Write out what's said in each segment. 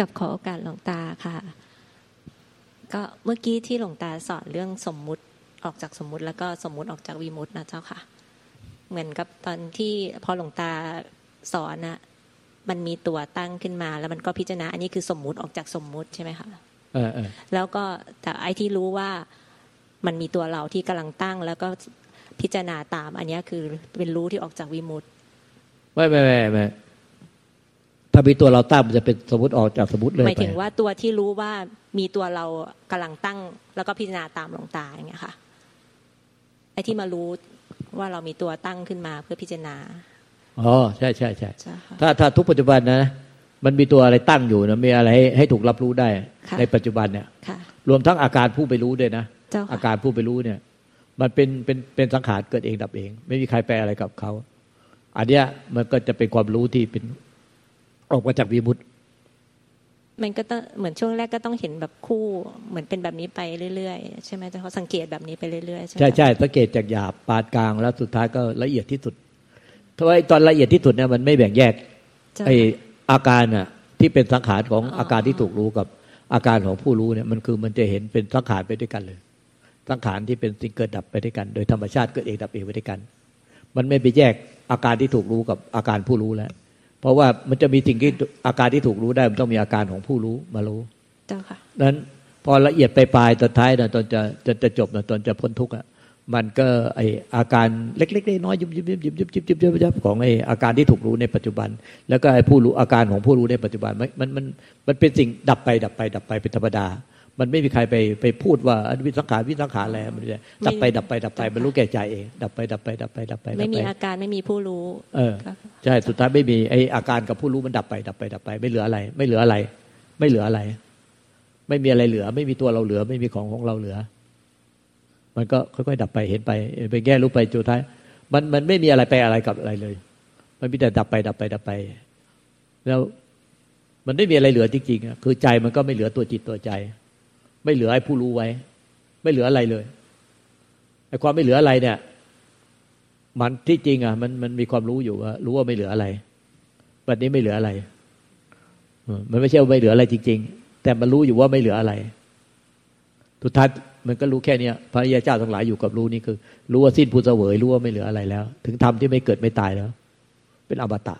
กับขอโอกาสหลวงตาค่ะ ก็เมื่อกี้ที่หลวงตาสอนเรื่องสมมุติออกจากสมมุติแล้วก็สมมุติออกจากวีมุตินะเจ้าค่ะ เหมือนกับตอนที่พอหลวงตาสอนนะมันมีตัวตั้งขึ้นมา แล้วมันก็พิจารณาอันนี้คือสมมุติออกจากสมมุติใช่ไหมคะเออเออแล้วก็แต่ไอ้ที่รู้ว่ามันมีตัวเราที่กำลังตั้ง แล้วก็พิจารณาตาม อันนี้คือเป็นรู้ที่ออกจากวิมุตไม่ไม่ไม่ไม่ ถ้ามีตัวเราตั้งมันจะเป็นสมมติออกจากสมมติเลยหมายถึงว่าตัวที่รู้ว่ามีตัวเรากำลังตั้ง แล้วก็พิจารณาตามหลวงตาอย่างเงี้ยค่ะไอ้ที่มารู้ว่าเรามีตัวตั้งขึ้นมาเพื่อพิจารณาอ๋อใช่ใช่ใช่ถ้าถ้าทุกปัจจุบันนะ มันมีตัวอะไรตั้งอยู่นะมีอะไรให้ให้ถูกรับรู้ได้ ในปัจจุบันเนี่ยรวมทั้งอาการผู้ไปรู้ด้วยนะอาการผู้ไปรู้เนี่ย มันเป็นเป็นเป็นสังขารเกิดเองดับเอง ไม่มีใครแปลอะไรกับเขาอันเนี้ยมันก็จะเป็นความรู้ที่เป็น ออกมาจากวิมุตติมันก็ต้องเหมือนช่วงแรกก็ต้องเห็นแบบคู่เหมือนเป็นแบบนี้ไปเรื่อยๆใช่ไหมจะเขาสังเกตแบบนี้ไปเรื่อยๆใช่ใช่ใช่สังเกตจากหยาบปานกลางแล้วสุดท้ายก็ละเอียดที่สุดถ้าไอ้ตอนละเอียดที่สุดเนี่ยมันไม่แบ่งแยกไออาการอะที่เป็นสังขารของอาการที่ถูกรู้กับอาการของผู้รู้เนี่ยมันคือมันจะเห็นเป็นสังขารไปด้วยกันเลย สังขารที่เป็นสิ่งเกิดดับไปด้วยกัน โดยธรรมชาติเกิดเองดับเองไปด้วยกัน มันไม่ไปแยกอาการที่ถูกรู้กับอาการผู้รู้แล้ว เพราะว่ามันจะมีสิ่งที่อาการที่ถูกรู้ได้ มันต้องมีอาการของผู้รู้มารู้เจ้าค่ะนั้นพอละเอียดไปปลายตอนท้ายนะตอนจะจะจะจบนะตอนจะพ้นทุกข์อะมันก็ไออาการเล็กๆน้อยๆยุบยุบยุบยุบยุบยุบยุบยุบยุบของไออาการที่ถูกรู้ในปัจจุบัน แล้วก็ไอผู้รู้อาการของผู้รู้ในปัจจุบันมันมันมันเป็นสิ่งดับไปดับไปดับไปเป็นธรรมดา มันไม่มีใครไปไปพูดว่าวิสังขารวิสังขารอะไรมันจะดับไปดับไปดับไปมันรู้แก่ใจเอง ดับไปดับไปดับไปดับไปไม่มีอาการไม่มีผู้รู้ เออใช่สุดท้ายไม่มีไออาการกับผู้รู้มันดับไปดับไปดับไป ไม่เหลืออะไร ไม่เหลืออะไร ไม่เหลืออะไร ไม่มีอะไรเหลือ ไม่มีตัวเราเหลือ ไม่มีของของเราเหลือ มันก็ค่อยๆดับไปเห็นไปไปแก้รู้ไปจุดท้าย มันมันไม่มีอะไรไปอะไรกับอะไรเลย มันมีแต่ดับไปดับไปดับไป แล้วมันไม่มีอะไรเหลือจริงๆคือใจมันก็ไม่เหลือตัวจิตตัวใจ ไม่เหลือไอ้ผู้รู้ไว้ ไม่เหลืออะไรเลยไอ้ความไม่เหลืออะไรเนี่ย มันที่จริงอะ มันมันมีความรู้อยู่ว่ารู้ว่าไม่เหลืออะไรวันนี้ไม่เหลืออะไรมันไม่ใช่ว่าไม่เหลืออะไรจริง ๆ แต่มันรู้อยู่ว่าไม่เหลืออะไรทุกท้ายมันก็รู้แค่เนี้ยพระยาเจ้าทั้งหลายอยู่กับรู้นี่คือ รู้ว่าสิ้นผู้เสวยรู้ว่าไม่เหลืออะไรแล้ว ถึงทำที่ไม่เกิดไม่ตายแล้ว เป็นอมตะ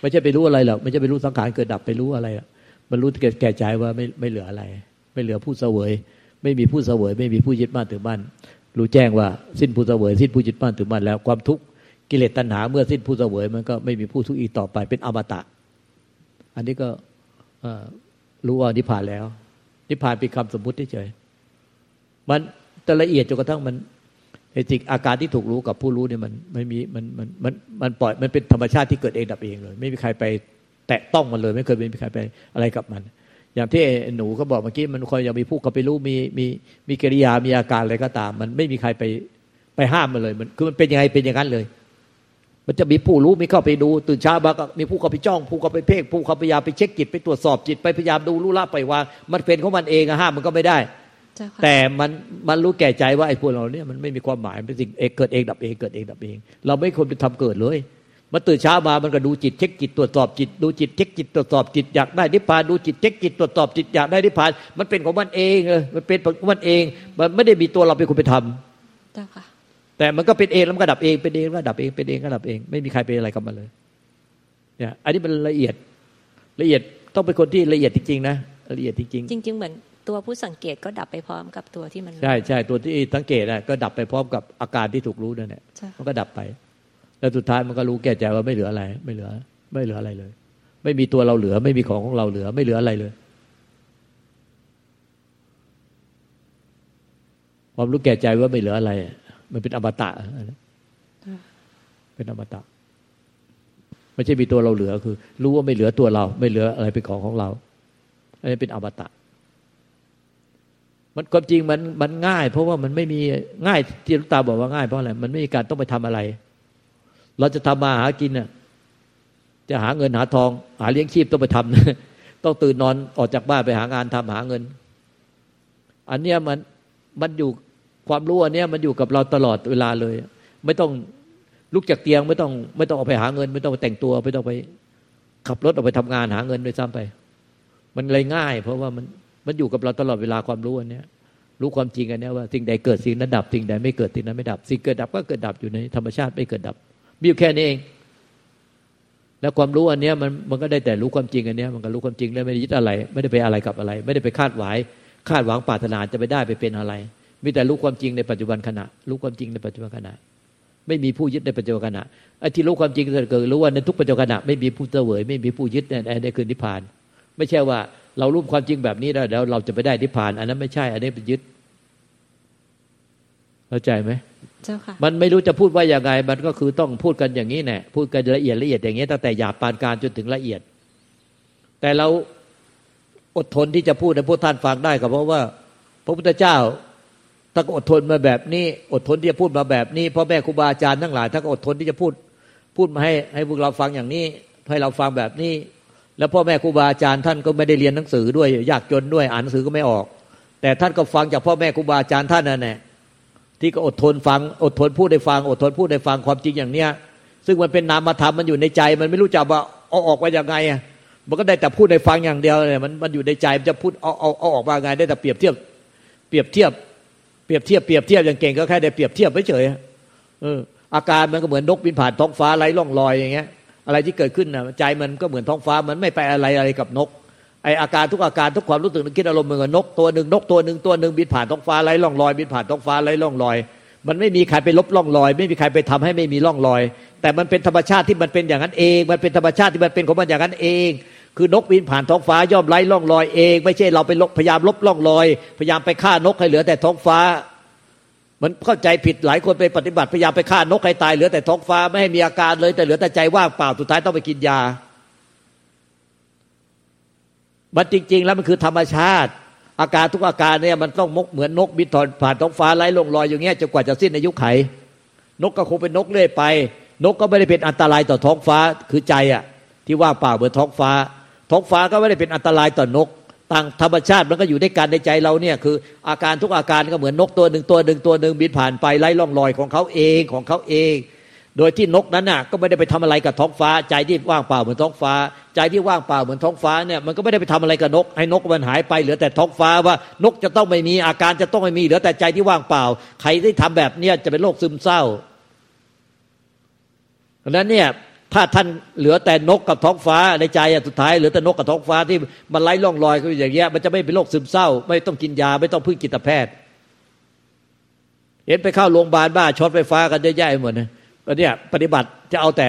ไม่ใช่ไปรู้อะไรหรอกไม่ใช่ไปรู้สังขารเกิดดับไปรู้อะไรอะ มันรู้แก่ใจว่าไม่ไม่เหลืออะไร ไม่เหลือผู้เสวย ไม่มีผู้เสวย ไม่มีผู้ยึดมั่นถือมั่นรู้แจ้งว่าสิ้นผู้เสวย สิ้นผู้ยึดมั่นถือมั่นแล้วความทุกข์กิเลสตัณหาเมื่อสิ้นผู้เสวย มันก็ไม่มีผู้ทุกข์อีกต่อไปเป็นอมตะ อันนี้ก็รู้ว่านิพพานแล้ว นิพพานเป็นคำสมมุติเฉยมันแต่ละเอียดจนกระทั่งมันไอ้จิกอาการที่ถูกรู้กับผู้รู้เนี่ยมันไม่มีมันมันมันมันปล่อยมันเป็นธรรมชาติที่เกิดเองดับเองเลย ไม่มีใครไป แตะต้องมันเลย ไม่เคยมีใครไปอะไรกับมัน อย่างที่หนูเขาบอกเมื่อกี้มันคอยยังมีผู้กับไปรู้มีมีมีกิริยามีอาการอะไรก็ตาม มันไม่มีใครไปไปห้ามมันเลยมันคือมันเป็นยังไงเป็นอย่างนั้นเลย มันจะมีผู้รู้มีเข้าไปดู ตื่นเช้ามาก็มีผู้เข้าไปจ้อง ผู้เข้าไปเพ่งผู้เข้าไปพยายามไปเช็คจิตไปตรวจสอบจิตไปพยายามดูรู้ละไปวางมันเป็นของมันเองอะห้ามมันก็ไม่ได้แต่มันมันรู้แก่ใจว่าไอ้พวกเราเนี่ยมันไม่มีความหมายเป็นสิ่งเอกเกิดเองดับเองเกิดเองดับเอง เราไม่ควรไปทำเกิดเลย มาตื่นเช้ามามันก็ดูจิตเช็คจิตตรวจสอบจิต ดูจิตเช็คจิตตรวจสอบจิตอยากได้นิพพานดูจิตเช็คจิตตรวจสอบจิตอยากได้นิพพาน มันเป็นของมันเองเออมันเป็นของมันเอง มันไม่ได้มีตัวเราเป็นคนไปทำแต่มันก็เป็นเองแล้วมันก็ดับเองเป็นเองก็ดับเองเป็นเองก็ดับเอง ไม่มีใครเป็นอะไรกับมันเลยเนี่ยอันนี้มันละเอียดละเอียดต้องเป็นคนที่ละเอียดจริงๆนะละเอียดจริงๆจริง ๆ เหมือนตัวผู้สังเกตก็ดับไปพร้อมกับตัวที่มันใช่ใช่ตัวที่สังเกตน่ะก็ดับไปพร้อมกับอาการที่ถูกรู้นั่นแหละมันก็ดับไป แล้วสุดท้ายมันก็รู้แก่ใจว่าไม่เหลืออะไร ไม่เหลือ ไม่เหลืออะไรเลย ไม่มีตัวเราเหลือ ไม่มีของของเราเหลือ ไม่เหลืออะไรเลย ความรู้แก่ใจว่าไม่เหลืออะไร มันเป็นอมตะเป็นอมตะไม่ใช่มีตัวเราเหลือคือ รู้ว่าไม่เหลือตัวเรา ไม่เหลืออะไรเป็นของของเรา อันนี้เป็นอมตะมันความจริงมันมันง่าย เพราะว่ามันไม่มีง่ายที่ลุงตาบอกว่าง่ายเพราะอะไรมันไม่มีการต้องไปทำอะไร เราจะทำมาหากินน่ะจะหาเงินหาทอง หาเลี้ยงชีพต้องไปทำต้องตื่นนอนออกจากบ้านไปหางานทำหาเงิน อันเนี้ยมันมันอยู่ความรู้อันเนี้ยมันอยู่กับเราตลอดเวลาเลย ไม่ต้องลุกจากเตียงไม่ต้อง ไม่ต้องออกไปหาเงิน ไม่ต้องไปแต่งตัว ไม่ต้องไปขับรถออกไปทำงานหาเงินด้วยซ้ำไป มันเลยง่าย เพราะว่ามันมันอยู่กับเราตลอดเวลาความรู้อันเนี้ยรู้ความจริงอันนี้ว่าสิ่งใดเกิดสิ่งนั้นดับ สิ่งใดไม่เกิดสิ่งนั้นไม่ดับ สิ่งเกิดดับก็เกิดดับอยู่ในธรรมชาติไม่เกิดดับ มีอยู่แค่นี้เอง แล้วความรู้อันเนี้ยมันมันก็ได้แต่รู้ความจริงอันเนี้ยมันก็รู้ความจริงแล้วไม่ได้ยึดอะไร ไม่ได้ไปอะไรกับอะไร ไม่ได้ไปคาดหวังคาดหวังปรารถนาจะไปได้ไปเป็นอะไร มีแต่รู้ความจริงในปัจจุบันขณะ รู้ความจริงในปัจจุบันขณะ ไม่มีผู้ยึดในปัจจุบันขณะไอ้ที่รู้ความจริงเกิดรู้ว่าในทุกปัจจุบันขณะไม่มีผู้เสวยไม่มีผู้ยึดในในคืนนิพพาน ไม่ใช่ว่าเรารู้ความจริงแบบนี้แล้วเราจะไปได้นิพพาน อันนั้นไม่ใช่อันนี้เป็นยึด เข้าใจไหมเจ้าค่ะ มันไม่รู้จะพูดว่าอย่างไง มันก็คือต้องพูดกันอย่างนี้แน่พูดกันละเอียดละเอียดอย่างนี้ตั้งแต่หยาบปานกลางจนถึงละเอียด แต่เราอดทนที่จะพูดให้พวกท่านฟังได้ก็เพราะว่า พระพุทธเจ้าถ้าอดทนมาแบบนี้ อดทนที่จะพูดมาแบบนี้พ่อแม่ครูบาอาจารย์ทั้งหลายถ้าก็อดทนที่จะพูดพูดมาให้ให้พวกเราฟังอย่างนี้ ให้เราฟังแบบนี้ แล้วพ่อแม่ครูบาอาจารย์ท่านก็ไม่ได้เรียนหนังสือด้วยยากจนด้วยอ่านหนังสือก็ไม่ออก แต่ท่านก็ฟังจากพ่อแม่ครูบาอาจารย์ท่านนั่นแหละ ที่ก็อดทนฟังอดทนพูดได้ฟัง อดทนพูดได้ฟังความจริงอย่างเนี้ย ซึ่งมันเป็นนามธรรมมันอยู่ในใจ มันไม่รู้จะว่าเอาออกไปยังไงมันก็ได้แต่พูดในฟังอย่างเดียวเลยมันมันอยู่ในใจมันจะพูดเอาเอาเอาออกมาไง ได้แต่เปรียบเทียบ เปรียบเทียบ เปรียบเทียบเปรียบเทียบอย่างเก่งก็แค่ได้เปรียบเทียบไปเฉยเอออาการมันก็เหมือนนกบินผ่านท้องฟ้าไร้ร่องรอยอย่างเงี้ย อะไรที่เกิดขึ้นนะใจมันก็เหมือนท้องฟ้ามันไม่ไปอะไรอะไรกับนก ไออาการทุกอาการทุกความรู้สึกนึกคิดอารมณ์เหมือนนกตัวหนึ่งนกตัวหนึ่งตัวหนึ่งบินผ่านท้องฟ้าไร้ร่องรอยบินผ่านท้องฟ้าไร้ร่องรอย มันไม่มีใครไปลบร่องรอย ไม่มีใครไปทำให้ไม่มีร่องรอย แต่มันเป็นธรรมชาติที่มันเป็นอย่างนั้นเอง มันเป็นธรรมชาติที่มันเป็นของมันอย่างนั้นเอง คือนกบินผ่านท้องฟ้าย่อมไร้ร่องรอยเอง ไม่ใช่เราไปลบพยายามลบร่องรอย พยายามไปฆ่านกให้เหลือแต่ท้องฟ้า มันเข้าใจผิดหลายคนไปปฏิบัติพยายามไปฆ่านกให้ตายเหลือแต่ท้องฟ้าไม่ให้มีอาการเลยแต่เหลือแต่ใจว่างเปล่าสุดท้ายต้องไปกินยา มันจริง ๆ แล้วมันคือธรรมชาติ อาการทุกอาการเนี่ยมันต้องมกเหมือนนกบินผ่านท้องฟ้าไร้ลงรอยอย่างเงี้ยจนกว่าจะสิ้นอายุไข นกก็คงเป็นนกเรื่อยไป นกก็ไม่ได้เป็นอันตรายต่อท้องฟ้าคือใจอะที่ว่างเปล่าเหมือนท้องฟ้า ท้องฟ้าก็ไม่ได้เป็นอันตรายต่อนกต่างธรรมชาติมันก็อยู่ในการในใจเราเนี่ยคืออาการทุกอาการก็เหมือนนกตัวหนึ่งตัวหนึ่งตัวหนึ่งบินผ่านไปไล่ล่องลอยของเขาเองของเขาเอง โดยที่นกนั้นน่ะ ก็ไม่ได้ไปทำอะไรกับท้องฟ้า ใจที่ว่างเปล่าเหมือนท้องฟ้า ใจที่ว่างเปล่าเหมือนท้องฟ้าเนี่ยมันก็ไม่ได้ไปทำอะไรกับนก ให้นกมันหายไปเหลือแต่ท้องฟ้าว่านกจะต้องไม่มีอาการจะต้องไม่มีเหลือแต่ใจที่ว่างเปล่า ใครที่ทำแบบเนี้ยจะเป็นโรคซึมเศร้าดังนั้นเนี่ยถ้าท่านเหลือแต่นกกับท้องฟ้าในใจสุดท้ายเหลือแต่นกกับท้องฟ้าที่มันไล่ล่องลอยก็อย่างเงี้ยมันจะไม่เป็นโรคซึมเศร้า ไม่ต้องกินยาไม่ต้องพึ่งจิตแพทย์ เห็นไปเข้าโรงพยาบาลบ้าช็อตไฟฟ้ากันเยอะแยะหมดนะ วันนี้ปฏิบัติจะเอาแต่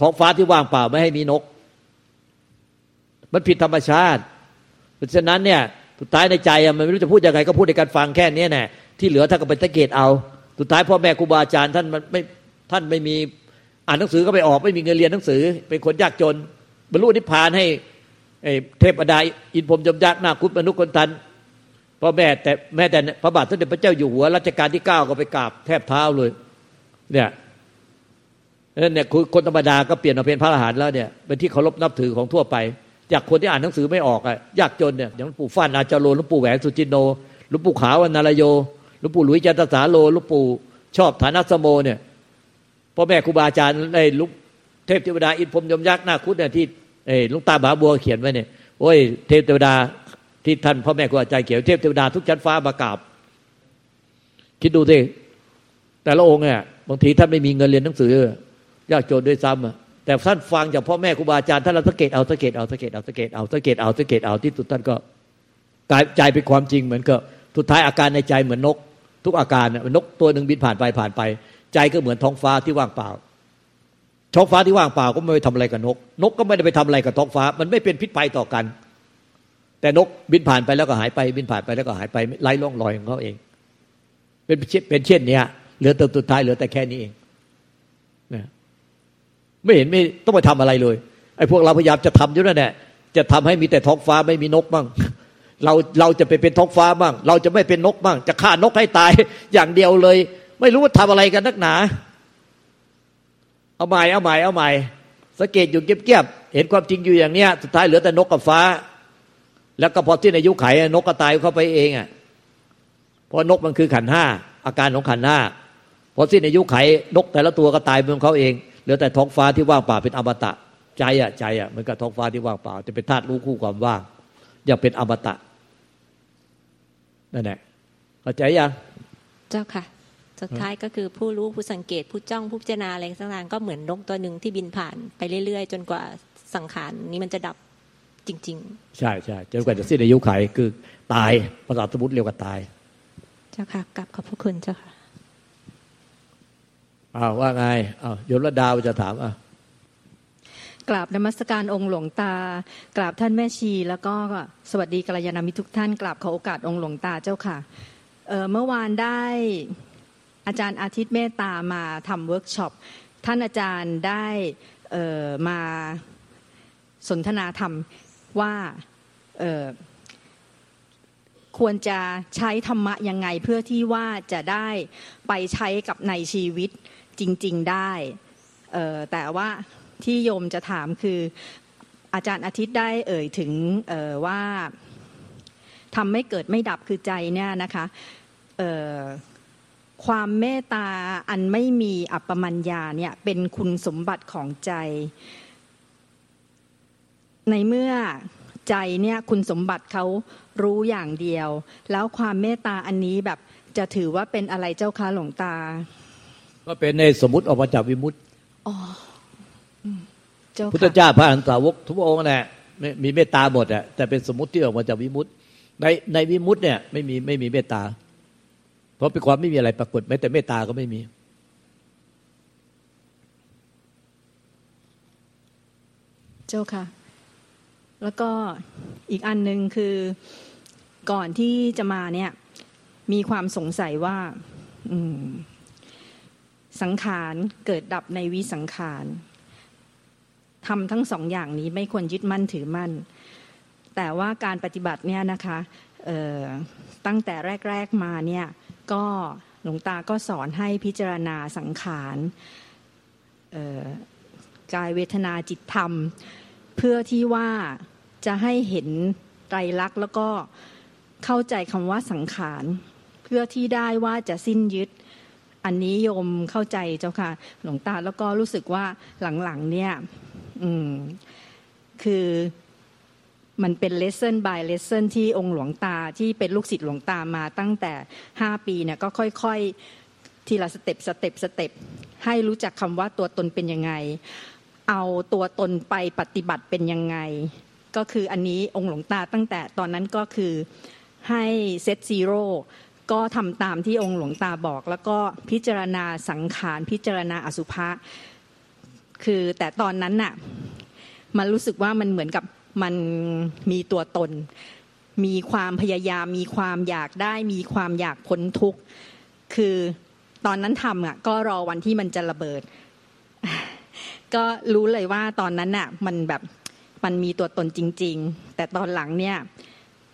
ท้องฟ้าที่ว่างเปล่าไม่ให้มีนก มันผิดธรรมชาติ เพราะฉะนั้นเนี่ยสุดท้ายในใจมันไม่รู้จะพูดยังไงก็พูดในการฟังแค่นี้แน่ที่เหลือท่านก็ไปสังเกตเอา สุดท้ายพ่อแม่ครูบาอาจารย์ท่านมันไม่ท่านไม่มีอ่านหนังสือก็ไปออกไม่มีเงินเรียนหนังสือ เป็นคนยากจน บรรลุนิพพานให้เทพดาอินพรมยมยักษ์นาคุตมนุษย์คนทันพ่อแม่แต่แม่แต่พระบาทสมเด็จพระเจ้าอยู่หัวรัชกาลที่เก้าก็ไปกราบแทบเท้าเลย เนี่ย เนี่ยคนธรรมดาก็เปลี่ยนมาเป็นพระอรหันต์แล้วเนี่ยเป็นที่เคารพนับถือของทั่วไป จากคนที่อ่านหนังสือไม่ออกอะยากจนเนี่ยอย่างหลวงปู่ฟ้านอาจารโลหลวงปู่แหวนสุจินโนหลวงปู่ขาวนารโยหลวงปู่หลุยจันตสาโลหลวงปู่ชอบฐานัสโมเนี่ยพ่อแม่ครูบาอาจารย์ไอ้ลุกเทพเทวดาอินพรมยมยักษ์นาคุดเนี่ยที่ไอ้ลุงตาบาบัวเขียนไว้เนี่ยโอ้ยเทพเทวดาที่ท่านพ่อแม่ครูอาจารย์เขียนเทพเทวดาทุกชั้นฟ้ามากราบคิดดูสิแต่ละองค์เนี่ยบางทีท่านไม่มีเงินเรียนหนังสือ ยากจนด้วยซ้ำอะแต่ท่านฟังจากพ่อแม่ครูบาอาจารย์ท่านเราสังเกตเอาสังเกตเอาสังเกตเอาสังเกตเอาสังเกตเอาสังเกตเอาที่สุดท่านก็กลายใจเป็นความจริงเหมือนกับสุดท้ายอาการในใจเหมือนนก ทุกอาการนกตัวหนึ่งบินผ่านไปผ่านไป ใจก็เหมือนท้องฟ้าที่ว่างเปล่าท้องฟ้าที่ว่างเปล่าก็ไม่ไปทำอะไรกับนก นกก็ไม่ได้ไปทำอะไรกับท้องฟ้า มันไม่เป็นพิษภัยต่อกัน แต่นกบินผ่านไปแล้วก็หายไป บินผ่านไปแล้วก็หายไปไล่ล่องลอยของเขาเอง เป็นเป็นเช่นเนี้ยเหลือแต่สุดท้ายเหลือแต่แค่นี้เอง ไม่เห็นไม่ต้องไปทำอะไรเลยไอ้พวกเราพยายามจะทำอยู่นั่นแหละจะทำให้มีแต่ท้องฟ้าไม่มีนกบ้างเราเราจะไปเป็นท้องฟ้าบ้าง เราจะไม่เป็นนกบ้าง จะฆ่านกให้ตายอย่างเดียวเลย ไม่รู้ว่าทำอะไรกันนักหนา เอาใหม่เอาใหม่เอาใหม่สังเกตอยู่เก็บๆเห็นความจริงอยู่อย่างเนี้ย สุดท้ายเหลือแต่นกกับฟ้า แล้วก็พอที่ในยุคไขนกก็ตายเข้าไปเองอะเพราะนกมันคือขันห้าอาการของขันห้าพอสิ้นอายุไขนกแต่ละตัวก็ตายเป็นเขาเอง ลือแต่ท้องฟ้าที่ว่างเปล่าเป็นอมตะ ใจอะใจอะมันกับท้องฟ้าที่ว่างเปล่า จะเป็นธาตุรู้คู่ความว่างอยากเป็นอมตะนั่นแหละเข้าใจยังเจ้าค่ะสุดท้ายก็คือผู้รู้ผู้สังเกตผู้จ้องผู้พิจารณาอะไรต่างๆก็เหมือนนกตัวหนึ่งที่บินผ่านไปเรื่อย ๆ จนกว่าสังขารนี้มันจะดับจริง ๆ ใช่ใช่จนกว่าจะสิ้นอายุขัยคือตายภาษาสมุติเรียกว่าตาย เจ้าค่ะกลับขอบพระคุณเจ้าค่ะ อ้าวว่าไงอ้าวยมระดาวจะถามอะกราบนมัสการองค์หลวงตา กราบท่านแม่ชี แล้วก็สวัสดีกัลยาณมิตรทุกท่าน กราบขอโอกาสองค์หลวงตาเจ้าค่ะเเมื่อวานได้อาจารย์อาทิตย์เมตตามาทำเวิร์กช็อปท่านอาจารย์ได้มาสนทนาธรรมว่า ควรจะใช้ธรรมะยังไงเพื่อที่ว่าจะได้ไปใช้กับในชีวิตจริง ๆได้แต่ว่าที่โยมจะถามคืออาจารย์อาทิตย์ได้เอ่ยถึงว่าธรรมไม่เกิดไม่ดับคือใจเนี่ยนะคะความเมตตาอันไม่มีอัปปมัญญาเนี่ยเป็นคุณสมบัติของใจ ในเมื่อ ใจเนี่ยคุณสมบัติเขารู้อย่างเดียว แล้วความเมตตาอันนี้แบบจะถือว่าเป็นอะไรเจ้าคะหลวงตา ก็เป็นในสมมติออกมาจากวิมุตติอ๋อพุทธเจ้าพระอันสาวกทุกองค์น่ะมีเมตตาหมดอะแต่เป็นสมมติที่ออกมาจากวิมุตติในในวิมุตติเนี่ยไม่มีไม่มีเมตตา เพราะเป็นความไม่มีอะไรปรากฏแม้แต่เมตตาก็ไม่มีเจ้าค่ะ แล้วก็อีกอันหนึ่งคือก่อนที่จะมาเนี่ยมีความสงสัยว่าสังขารเกิดดับในวิสังขารทำทั้งสองอย่างนี้ไม่ควรยึดมั่นถือมั่น แต่ว่าการปฏิบัติเนี่ยนะคะตั้งแต่แรก ๆมาเนี่ยก็หลวงตาก็สอนให้พิจารณาสังขารกายเวทนาจิตธรรม เพื่อที่ว่าจะให้เห็นไตรลักษณ์แล้วก็เข้าใจคำว่าสังขารเพื่อที่ได้ว่าจะสิ้นยึด อันนี้โยมเข้าใจเจ้าค่ะ หลวงตาแล้วก็รู้สึกว่าหลังๆเนี่ยคือมันเป็น lesson by lesson ที่องค์หลวงตาที่เป็นลูกศิษย์หลวงตามาตั้งแต่ห้าปีเนี่ยก็ค่อยๆ ทีละ step step step ให้รู้จักคำว่าตัวตนเป็นยังไง เอาตัวตนไปปฏิบัติเป็นยังไง ก็คืออันนี้องค์หลวงตาตั้งแต่ตอนนั้นก็คือให้ set zero ก็ทำตามที่องค์หลวงตาบอก แล้วก็พิจารณาสังขารพิจารณาอสุภะคือแต่ตอนนั้นน่ะมันรู้สึกว่ามันเหมือนกับมันมีตัวตน มีความพยายาม มีความอยากได้ มีความอยากพ้นทุกข์คือตอนนั้นทำอะก็รอวันที่มันจะระเบิด ก็รู้เลยว่าตอนนั้นน่ะมันแบบมันมีตัวตนจริง ๆ แต่ตอนหลังเนี่ย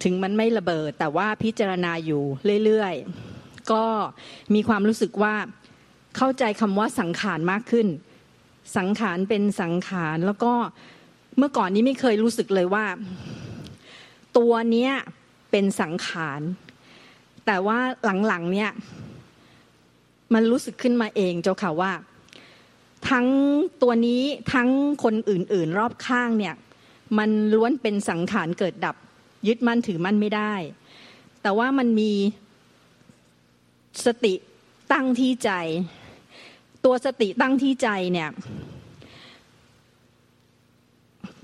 ถึงมันไม่ระเบิด แต่ว่าพิจารณาอยู่เรื่อยๆ ก็มีความรู้สึกว่าเข้าใจคำว่าสังขารมากขึ้น สังขารเป็นสังขารแล้วก็เมื่อก่อนนี้ไม่เคยรู้สึกเลยว่า ตัวเนี้ยเป็นสังขารแต่ว่าหลังๆเนี่ยมันรู้สึกขึ้นมาเองเจ้าค่ะว่า ทั้งตัวนี้ทั้งคนอื่น ๆ รอบข้างเนี่ยมันล้วนเป็นสังขารเกิดดับ ยึดมั่นถือมั่นไม่ได้ แต่ว่ามันมีสติตั้งที่ใจ ตัวสติตั้งที่ใจเนี่ย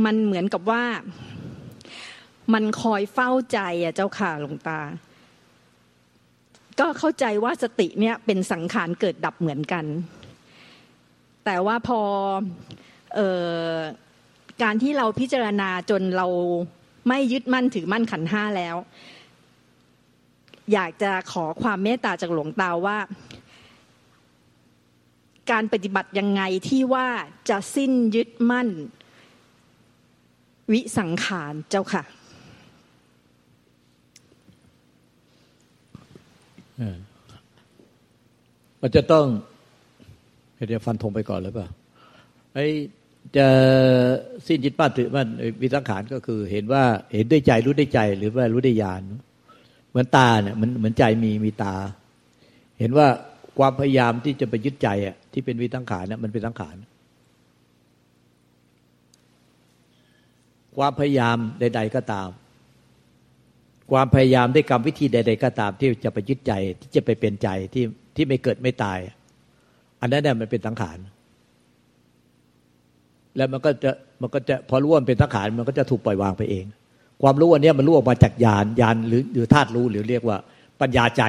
มันเหมือนกับว่ามันคอยเฝ้าใจอะเจ้าค่ะหลวงตา ก็เข้าใจว่าสติเนี่ยเป็นสังขารเกิดดับเหมือนกัน แต่ว่าพอออการที่เราพิจารณาจนเราไม่ยึดมั่นถือมั่นขันห้าแล้ว อยากจะขอความเมตตาจากหลวงตาว่า การปฏิบัติยังไงที่ว่าจะสิ้นยึดมั่น วิสังขารเจ้าค่ะมันจะต้อง เดี๋ยวฟันธงไปก่อนหรือเปล่าไอ้จะสิ้นจิตป้าถือมันวิสังขารก็คือ เห็นว่าเห็นด้วยใจรู้ได้ใจหรือว่ารู้ได้ญาณเหมือนตาเนี่ยเหมือนเหมือนใจมีมีตา เห็นว่าความพยายามที่จะไปยึดใจอะที่เป็นวิสังขารเนี่ยมันเป็นสังขารความพยายามใด ๆ ก็ตาม ความพยายามด้วยกรรมวิธีใด ๆ ก็ตาม ที่จะไปยึดใจที่จะไปเป็นใจที่ที่ไม่เกิดไม่ตาย อันนั้นเนี่ยมันเป็นสังขาร แล้วมันก็จะมันก็จะพอรู้ว่ามันเป็นสังขารมันก็จะถูกปล่อยวางไปเอง ความรู้อันนี้มันรู้ออกมาจากญาณญาณหรือหรือธาตุรู้หรือเรียกว่า ปัญญาใจ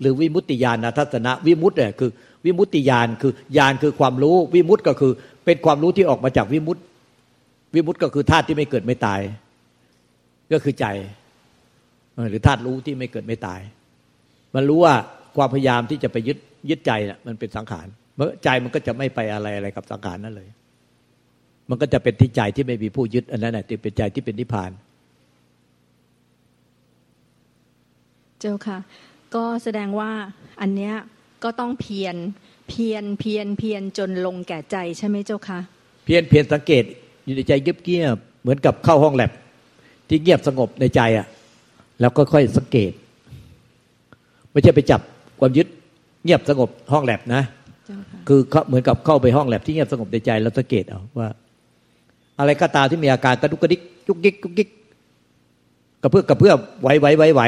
หรือวิมุตติญาณทัศนะ วิมุตติเนี่ยคือ วิมุตติญาณคือญาณคือความรู้ วิมุตติก็คือ เป็นความรู้ที่ออกมาจากวิมุตติวิมุตติก็คือธาตุที่ไม่เกิดไม่ตาย ก็คือใจหรือธาตุรู้ที่ไม่เกิดไม่ตาย มันรู้ว่าความพยายามที่จะไปยึดยึดใจน่ะมันเป็นสังขาร ใจมันก็จะไม่ไปอะไรอะไรกับสังขารนั่นเลย มันก็จะเป็นที่ใจที่ไม่มีผู้ยึดอันนั้นแหละที่เป็นใจที่เป็นนิพพาน เจ้าค่ะ ก็แสดงว่าอันเนี้ยก็ต้องเพียรเพียรเพียรเพียรจนลงแก่ใจใช่ไหมเจ้าค่ะ เพียรเพียรสังเกตอยู่ในใจเงียบๆเหมือนกับเข้าห้องแลบที่เงียบสงบในใจอะ แล้วก็ค่อยสังเกต ไม่ใช่ไปจับความยึดเงียบสงบห้องแลบนะเจ้า คือเหมือนกับเข้าไปห้องแลบที่เงียบสงบในใจแล้วสังเกตเอาว่า อะไรก็ตามที่มีอาการกระดุกกระดิกยุกยิกยุกยิกกระเพื่อกระเพื่อไหวไหวไหวไหว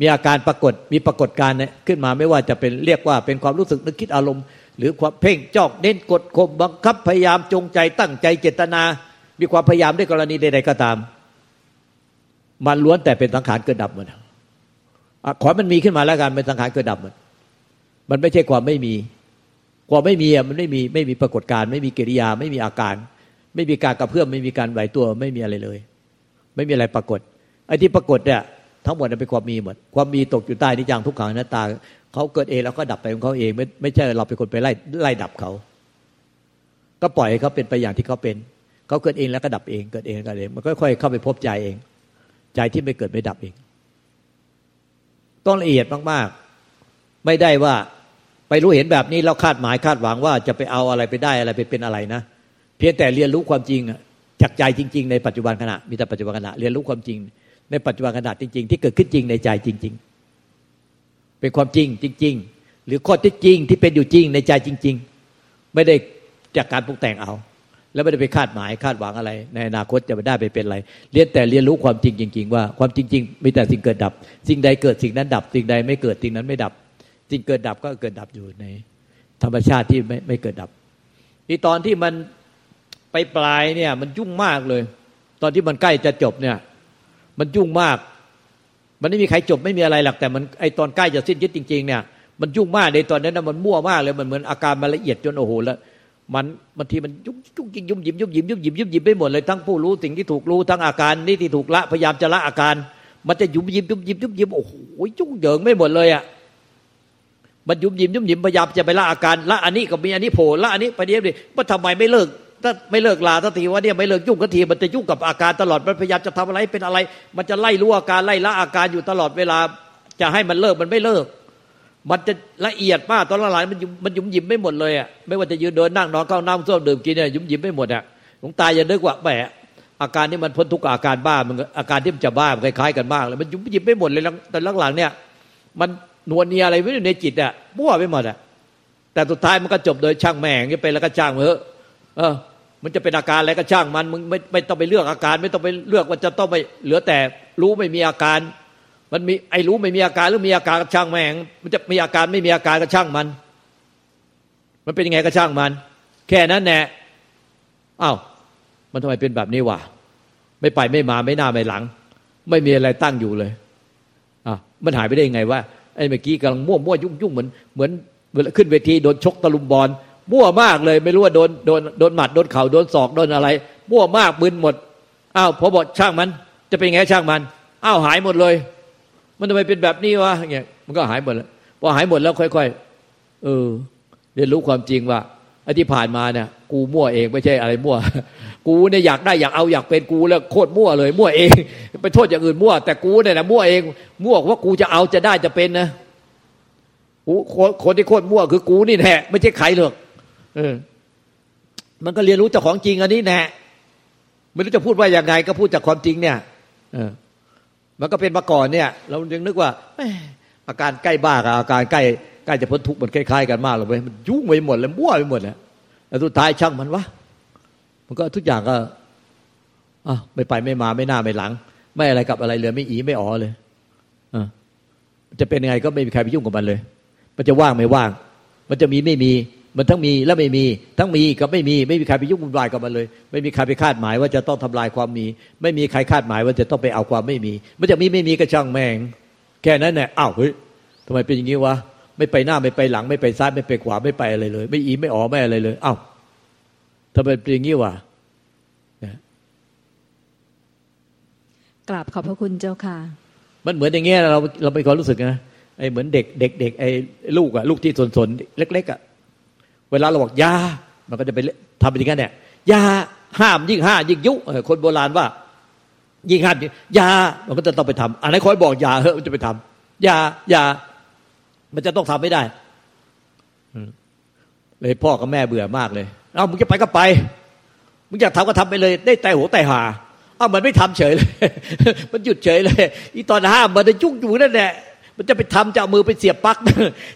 มีอาการปรากฏมีปรากฏการเนี่ยขึ้นมาไม่ว่าจะเป็นเรียกว่าเป็นความรู้สึกนึกคิดอารมณ์ หรือความเพ่งจ้องเน้นกดข่มบังคับพยายามจงใจตั้งใจเจตนา มีความพยายามด้วยกรณีใดๆก็ตาม มันล้วนแต่เป็นสังขารเกิดดับหมดขอให้มันมีขึ้นมาแล้วกันเป็นสังขารเกิดดับหมดมันไม่ใช่ความไม่มี ความไม่มีมันไม่มีไม่มีปรากฏการณ์ไม่มีกิริยาไม่มีอาการ ไม่มีการกระเพื่อมไม่มีการไหวตัวไม่มีอะไรเลย ไม่มีอะไรปรากฏไอ้ที่ปรากฏเนี่ยทั้งหมดเป็นความมีหมด ความมีตกอยู่ใต้นิจังทุกขังอนัตตาเขาเกิดเองแล้วก็ดับไปของเขาเองไม่ไม่ใช่เราเป็นคนไปไล่ไล่ดับเขาก็ปล่อยให้เขาเป็นไปอย่างที่เขาเป็นเขาเกิดเองแล้วก็ดับเองเกิดเองก็เองมันค่อยๆเข้าไปพบใจเอง ใจที่ไม่เกิดไม่ดับเอง ต้องละเอียดมากๆ ไม่ได้ว่า ไปรู้เห็นแบบนี้แล้วคาดหมายคาดหวังว่าจะไปเอาอะไรไปได้อะไรไปเป็นอะไรนะเพียงแต่เรียนรู้ความจริงจากใจจริง ๆ ในปัจจุบันขณะมีแต่ปัจจุบันขณะเรียนรู้ความจริง ในปัจจุบันขณะจริง ๆ ที่เกิดขึ้นจริงในใจจริง ๆ เป็นความจริงจริง ๆ หรือข้อที่จริงที่เป็นอยู่จริงในใจจริง ๆ ไม่ได้จากการปรุงแต่งเอา แล้วไม่ได้ไปคาดหมายคาดหวังอะไร ในอนาคตจะไปได้ไปเป็นอะไร เรียนแต่เรียนรู้ความจริงจริง ๆ ว่าความจริง ๆ มีแต่สิ่งเกิดดับ สิ่งใดเกิดสิ่งนั้นดับ สิ่งใดไม่เกิดสิ่งนั้นไม่ดับ สิ่งเกิดดับก็เกิดดับอยู่ใน ธรรมชาติที่ไม่ไม่เกิดดับที่ตอนที่มันไปปลายเนี่ย มันยุ่งมากเลย ตอนที่มันใกล้จะจบเนี่ย มันยุ่งมาก มันไม่มีใครจบไม่มีอะไรหรอกแต่มันไอตอนใกล้จะสิ้นยึดจริง ๆ เนี่ย มันยุ่งมากในตอนนั้นนะมันมั่วมากเลยมันเหมือนอาการมันละเอียดจนโอ้โหแล้วมันบางทีมันยุ่งยุ่งยิงยุ่มยิมยุ่มยิมยุ่มยิมยุ่มยิมไปหมดเลยทั้งผู้รู้สิ่งที่ถูกรู้ทั้งอาการนี่ที่ถูกละพยายามจะละอาการ มันจะยุ่มยิมยุ่มยิมยุ่มยิมโอ้โหยุ่งเหยิงไม่หมดเลยอะ มันยุ่มยิมยุ่มยิมพยายามจะไปละอาการละอันนี้ก็มีอันนี้โผล่ละอันนี้ไปเดี๋ยวดิว่าทำไมไม่เลิกถ้าไม่เลิกลาทันทีว่าเนี่ยไม่เลิกยุ่งกันทีมันจะยุ่งกับอาการตลอดมันพยายามจะทำอะไรเป็นอะไร มันจะไล่รู้อาการไล่ละอาการอยู่ตลอดเวลา จะให้มันเลิกมันไม่เลิก มันจะละเอียดมากตอนหลังมันยุ่มมันยุ่มยิมไม่หมดเลยอะไม่ว่าจะยืนเดินนั่งนอนเข้าน้ำส้วมดื่มกินเนี่ยยุ่มยิมไม่หมดอะหลวงตาอย่านึกว่าแหมอาการนี้มันพ้นทุกอาการบ้ามันอาการที่มันจะบ้าคล้ายๆกันมากเลยมันยุ่มยิมไม่หมดเลยแต่หลังๆเนี่ยมัน นวลเนียอะไรไม่รู้ในจิตอะมั่วไปหมดอะแต่สุดท้ายมันก็จบโดยช่างแม่งนี้ไปแล้วก็จ้างเถอะเออ มันจะเป็นอาการอะไรก็ช่างมันมึงไม่ไม่ต้องไปเลือกอาการ ไม่ต้องไปเลือกว่าจะต้องไปเหลือแต่รู้ไม่มีอาการ มันมีไอ้รู้ไม่มีอาการหรือมีอาการก็ช่างแม่ง มันจะมีอาการไม่มีอาการก็ช่างมัน มันเป็นยังไงก็ช่างมัน แค่นั้นแน่อ้าวมันทำไมเป็นแบบนี้วะไม่ไปไม่มาไม่หน้าไม่หลัง ไม่มีอะไรตั้งอยู่เลยอะมันหายไปได้ยังไงว่า ไอ้เมื่อกี้กำลังมั่วมั่วยุ่งยุ่งเหมือนเหมือนเวลาขึ้นเวทีโดนชกตะลุมบอลมั่วมากเลย ไม่รู้ว่าโดนโดนโดนหมัดโดนเข่าโดนศอกโดนอะไรมั่วมากบึนหมดอ้าวพอบอกช่างมัน จะเป็นไงช่างมันอ้าวหายหมดเลย มันทำไมเป็นแบบนี้วะเงี้ยมันก็หายหมดแล้วพอหายหมดแล้วค่อย ๆ เออ เรียนรู้ความจริงว่า ไอ้ที่ผ่านมาเนี่ยกูมั่วเองไม่ใช่อะไรมั่ว กูเนี่ยอยากได้อยากเอาอยากเป็นกูแล้วโคตรมั่วเลยมั่วเอง ไปโทษอย่างอื่นมั่ว แต่กูเนี่ยนะมั่วเอง มั่วว่ากูจะเอาจะได้จะเป็นนะกูคนที่โคตรมั่วคือกูนี่แหละไม่ใช่ใครหรอกเออ มันก็เรียนรู้จากของจริงอันนี้แน่ไม่รู้จะพูดว่าอย่างไงก็พูดจากความจริงเนี่ย เออ มันก็เป็นมาก่อนเนี่ย เรายังนึกว่าอาการใกล้บ้ากับอาการใกล้ ใกล้จะพ้นทุกข์มันคล้ายๆกันมากเลยมันยุ่งไปหมดเลยมั่วไปหมดแล้วแล้วสุดท้ายช่างมันวะมันก็ทุกอย่างก็อะไม่ไปไม่มาไม่หน้าไม่หลัง ไม่อะไรกับอะไรเลยไม่อีไม่อ๋อเลยอะจะเป็นยังไงก็ไม่มีใครไปยุ่งกับมันเลย มันจะว่างไม่ว่าง มันจะมีไม่มี มันทั้งมีและไม่มี ทั้งมีกับไม่มี ไม่มีใครไปยุ่งวุ่นวายกับมันเลย ไม่มีใครไปคาดหมาย ว่าจะต้องทำลายความมี ไม่มีใครคาดหมายว่าจะต้องไปเอาความไม่มี มันจะมีไม่มีก็ช่างแมงแค่นั้นแหละอ้าวเฮ้ยทำไมเป็นอย่างนี้วะ ไม่ไปหน้าไม่ไปหลัง ไม่ไปซ้ายไม่ไปขวาไม่ไปอะไรเลย ไม่อีไม่อ๋อไม่อะไรเลยอ้าวทำไมเป็นอย่างนี้วะกราบขอบพระคุณเจ้าค่ะ มันเหมือนอย่างเงี้ยเราเราไม่ความรู้สึกนะไอ้เหมือนเด็กเด็กเด็กไอ้ลูกอะลูกที่สนสนเล็ก ๆอะเวลาเราบอกยามันก็จะไปทำอย่างนั้นเนี่ยยาห้ามยิ่งห้ายิ่งยุคนโบราณว่า ยิ่งห้ามยามันก็จะต้องไปทำอันไหนคอยบอกยาเฮ้ยมันจะไปทำยายา มันจะต้องทำไม่ได้เลยพ่อกับแม่เบื่อมากเลย เอามึงจะไปก็ไป มึงอยากทำก็ทำไปเลย ได้แต่หัวแต่หาอ้าวมันไม่ทำเฉยเลย มันหยุดเฉยเลย อีตอนห้ามมันจะยุ่งอยู่นั่นแหละ มันจะไปทำจะเอามือไปเสียบปลั๊ก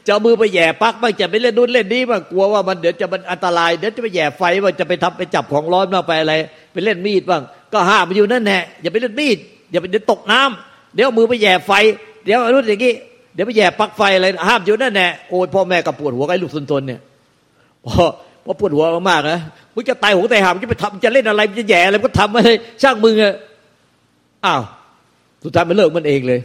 จะเอามือไปแย่ปลั๊กบ้างจะไปเล่นนู่นเล่นนี้บ้างกลัวว่ามันเดี๋ยวจะมันอันตราย เดี๋ยวจะไปแย่ไฟบ้างจะไปทำไปจับของร้อนบ้างไปอะไร ไปเล่นมีดบ้าง ก็ห้ามมันอยู่นั่นแหละ อย่าไปเล่นมีด อย่าไปเดี๋ยวตกน้ำเดี๋ยวเอามือไปแย่ไฟ เดี๋ยวรุ่นอย่างนี้ เดี๋ยวไปแย่ปลั๊กไฟอะไรห้ามอยู่นั่นแหละโอ้ยพ่อแม่ก็ปวดหัวไอ้ลูกซนๆเนี่ยพอพอปวดหัวมากนะมึงจะตายหัวตายหามจะไปทำจะเล่นอะไรจะแย่อะไรก็ทำไปเลยช่างมึงอะอ้าวสุดท้ายมันเลิกมันเองเลย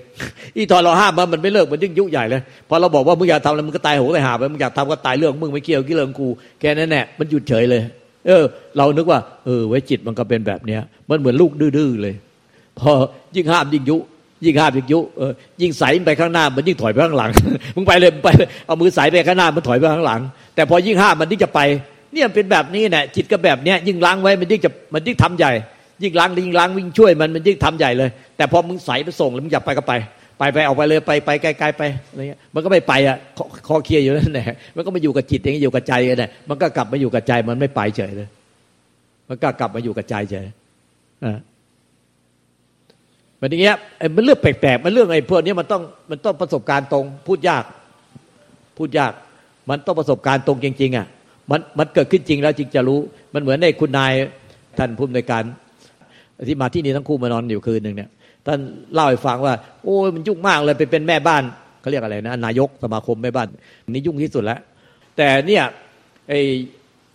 อีตอนเราห้ามมันมันไม่เลิกมันยิ่งยุ่ใหญ่เลยพอเราบอกว่ามึงอยากทำอะไรมึงก็ตายหัวตายหาไปมึงอยากทำก็ตายเรื่องมึงไม่เกี่ยวกี่เรื่องกูแค่นั้นแหละมันหยุดเฉยเลย เออ เรานึกว่าเออไว้จิตมันก็เป็นแบบเนี้ย มันเหมือนลูกดื้อเลย พอยิ่งห้ามยิ่งยุ ยิ่งห้ามยิ่งยุเออยิ่งใสไปข้างหน้ามันยิ่งถอยไปข้างหลังมึงไปเลยไปเอามือใสไปข้างหน้ามันถอยไปข้างหลัง แต่พอยิ่งห้ามมันยิ่งจะไป เนี่ยเป็นแบบนี้แหละจิตก็แบบเนี้ยยิ่งล้างไว้มันยิ่งจะมันยิ่งทำใหญ่ ยิ่งล้างยิ่งล้างวิ่งช่วยมันมันยิ่งทำใหญ่เลย แต่พอมึงใสไปส่งแล้วมึงอยากไปก็ไปไปไปออกไปเลยไปไปไกลๆไปอะไรเงี้ยมันก็ไม่ไปอะคอเคลียร์อยู่นั่นแหละมันก็มาอยู่กับจิตเองอยู่กับใจกันแหละมันก็กลับมาอยู่กับใจมันไม่ไปเฉยเลยมันก็กลับมาอยู่กับใจเฉยอ่า มันอย่างเงี้ยมันเรื่องแปลกๆมันเรื่องไอ้พวกนี้มันต้องมันต้องประสบการณ์ตรงพูดยาก พูดยาก มันต้องประสบการณ์ตรงจริง ๆ อะ มันมันเกิดขึ้นจริงแล้วจริงจะรู้ มันเหมือนในคุณนายท่านผู้อำนวยการที่มาที่นี่ทั้งคู่มานอนอยู่คืนหนึ่งเนี่ยท่านเล่าให้ฟังว่า โอ้ยมันยุ่งมากเลยไปเป็นแม่บ้านเขาเรียกอะไรนะนายกสมาคมแม่บ้านนี่ยุ่งที่สุดแล้วแต่เนี่ยไอ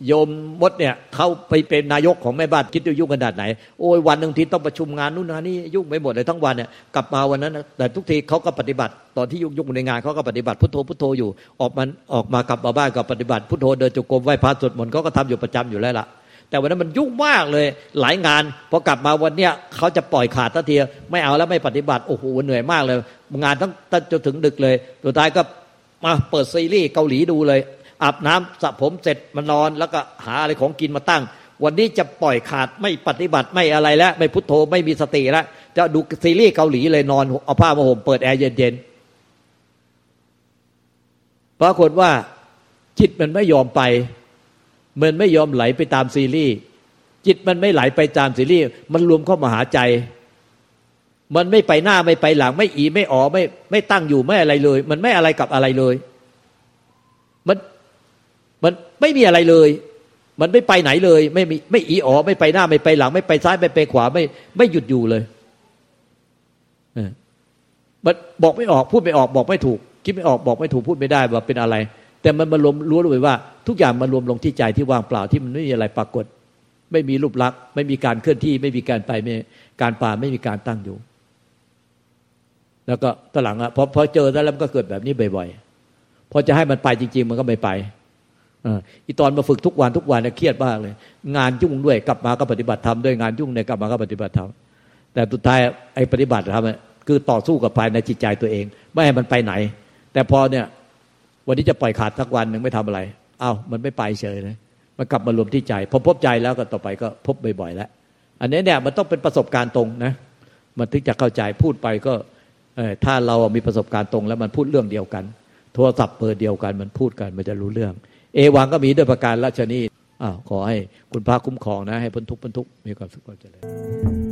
โยมมดเนี่ยเขาไปเป็นนายกของแม่บ้านคิดดูยุ่งขนาดไหนโอ้ยวันหนึ่งทีต้องประชุมงานนู่นนี่ยุ่งไปหมดเลยทั้งวันเนี่ยกลับมาวันนั้นแต่ทุกทีเขาก็ปฏิบัติ ตอนที่ยุ่งยุ่งในงานเขาก็ปฏิบัติพุทโธพุทโธอยู่ ออกมันออกมากลับมาบ้านก็ปฏิบัติพุทโธเดินจงกรมไหว้พระสวดมนต์เขาก็ทำอยู่ประจำอยู่แล้วล่ะ แต่วันนั้นมันยุ่งมากเลยหลายงานพอกลับมาวันเนี้ยเขาจะปล่อยขาดทันทีไม่เอาแล้วไม่ปฏิบัติโอ้โหเหนื่อยมากเลย งานตั้งจนถึงดึกเลยสุดท้ายก็มาเปิดซีรีส์เกาหลีดูเลย อาบน้ำสระผมเสร็จมานอน แล้วก็หาอะไรของกินมาตั้ง วันนี้จะปล่อยขาดไม่ปฏิบัติไม่อะไรแล้ว ไม่พุทโธไม่มีสติแล้วจะดูซีรีส์เกาหลีเลยนอนเอาผ้ามาห่มเปิดแอร์เย็นๆปรากฏว่าจิตมันไม่ยอมไป มันไม่ยอมไหลไปตามซีรีส์จิตมันไม่ไหลไปตามซีรีส์มันรวมเข้ามาหาใจ มันไม่ไปหน้าไม่ไปหลัง ไม่อีไม่อ๋อไม่ไม่ตั้งอยู่ไม่อะไรเลย มันไม่อะไรกับอะไรเลย มันไม่มีอะไรเลย มันไม่ไปไหนเลย ไม่มีไม่อีอ๋อไม่ไปหน้าไม่ไปหลัง ไม่ไปซ้ายไม่ไปขวาไม่ไม่หยุดอยู่เลยมันบอกไม่ออกพูดไม่ออกบอกไม่ถูก คิดไม่ออกบอกไม่ถูกพูดไม่ได้ว่าเป็นอะไร แต่มันมารวมรู้เลยว่า ทุกอย่างมารวมลงที่ใจที่ว่างเปล่าที่มันไม่มีอะไรปรากฏ ไม่มีรูปลักษณ์ไม่มีการเคลื่อนที่ ไม่มีการไปไม่การป่าไม่มีการตั้งอยู่ แล้วก็ตหลังอะพอพอเจอแล้วมันก็เกิดแบบนี้บ่อยๆพอจะให้มันไปจริง ๆ มันก็ไม่ไป อีตอนมาฝึกทุกวันทุกวันเนี่ยเครียดมากเลย งานยุ่งด้วยกลับมาก็ปฏิบัติธรรมด้วยงานยุ่งเนี่ยกลับมาก็ปฏิบัติธรรมแต่สุดท้ายไอ้ปฏิบัติธรรมคือต่อสู้กับภายในจิตใจตัวเอง ไม่ให้มันไปไหน แต่พอเนี่ยวันนี้จะปล่อยขาดสักวันหนึ่งไม่ทำอะไรเอา้ามันไม่ไปเฉยเลยมันกลับมารวมที่ใจพอพบใจแล้วก็ต่อไปก็พบบ่อยๆแล้ว อันนี้เนี่ยมันต้องเป็นประสบการณ์ตรงนะมันถึงจะเข้าใจพูดไปก็ถ้าเรามีประสบการณ์ตรง แล้วมันพูดเรื่องเดียวกัน โทรศัพท์เปิดเดียวกันมันพูดกันมันจะรู้เรื่อง เอวังก็มีด้วยประการราชนีอ้าวขอให้คุณพระคุ้มครองนะ ให้พ้นทุกพ้นทุกมีความสุขความเจริญ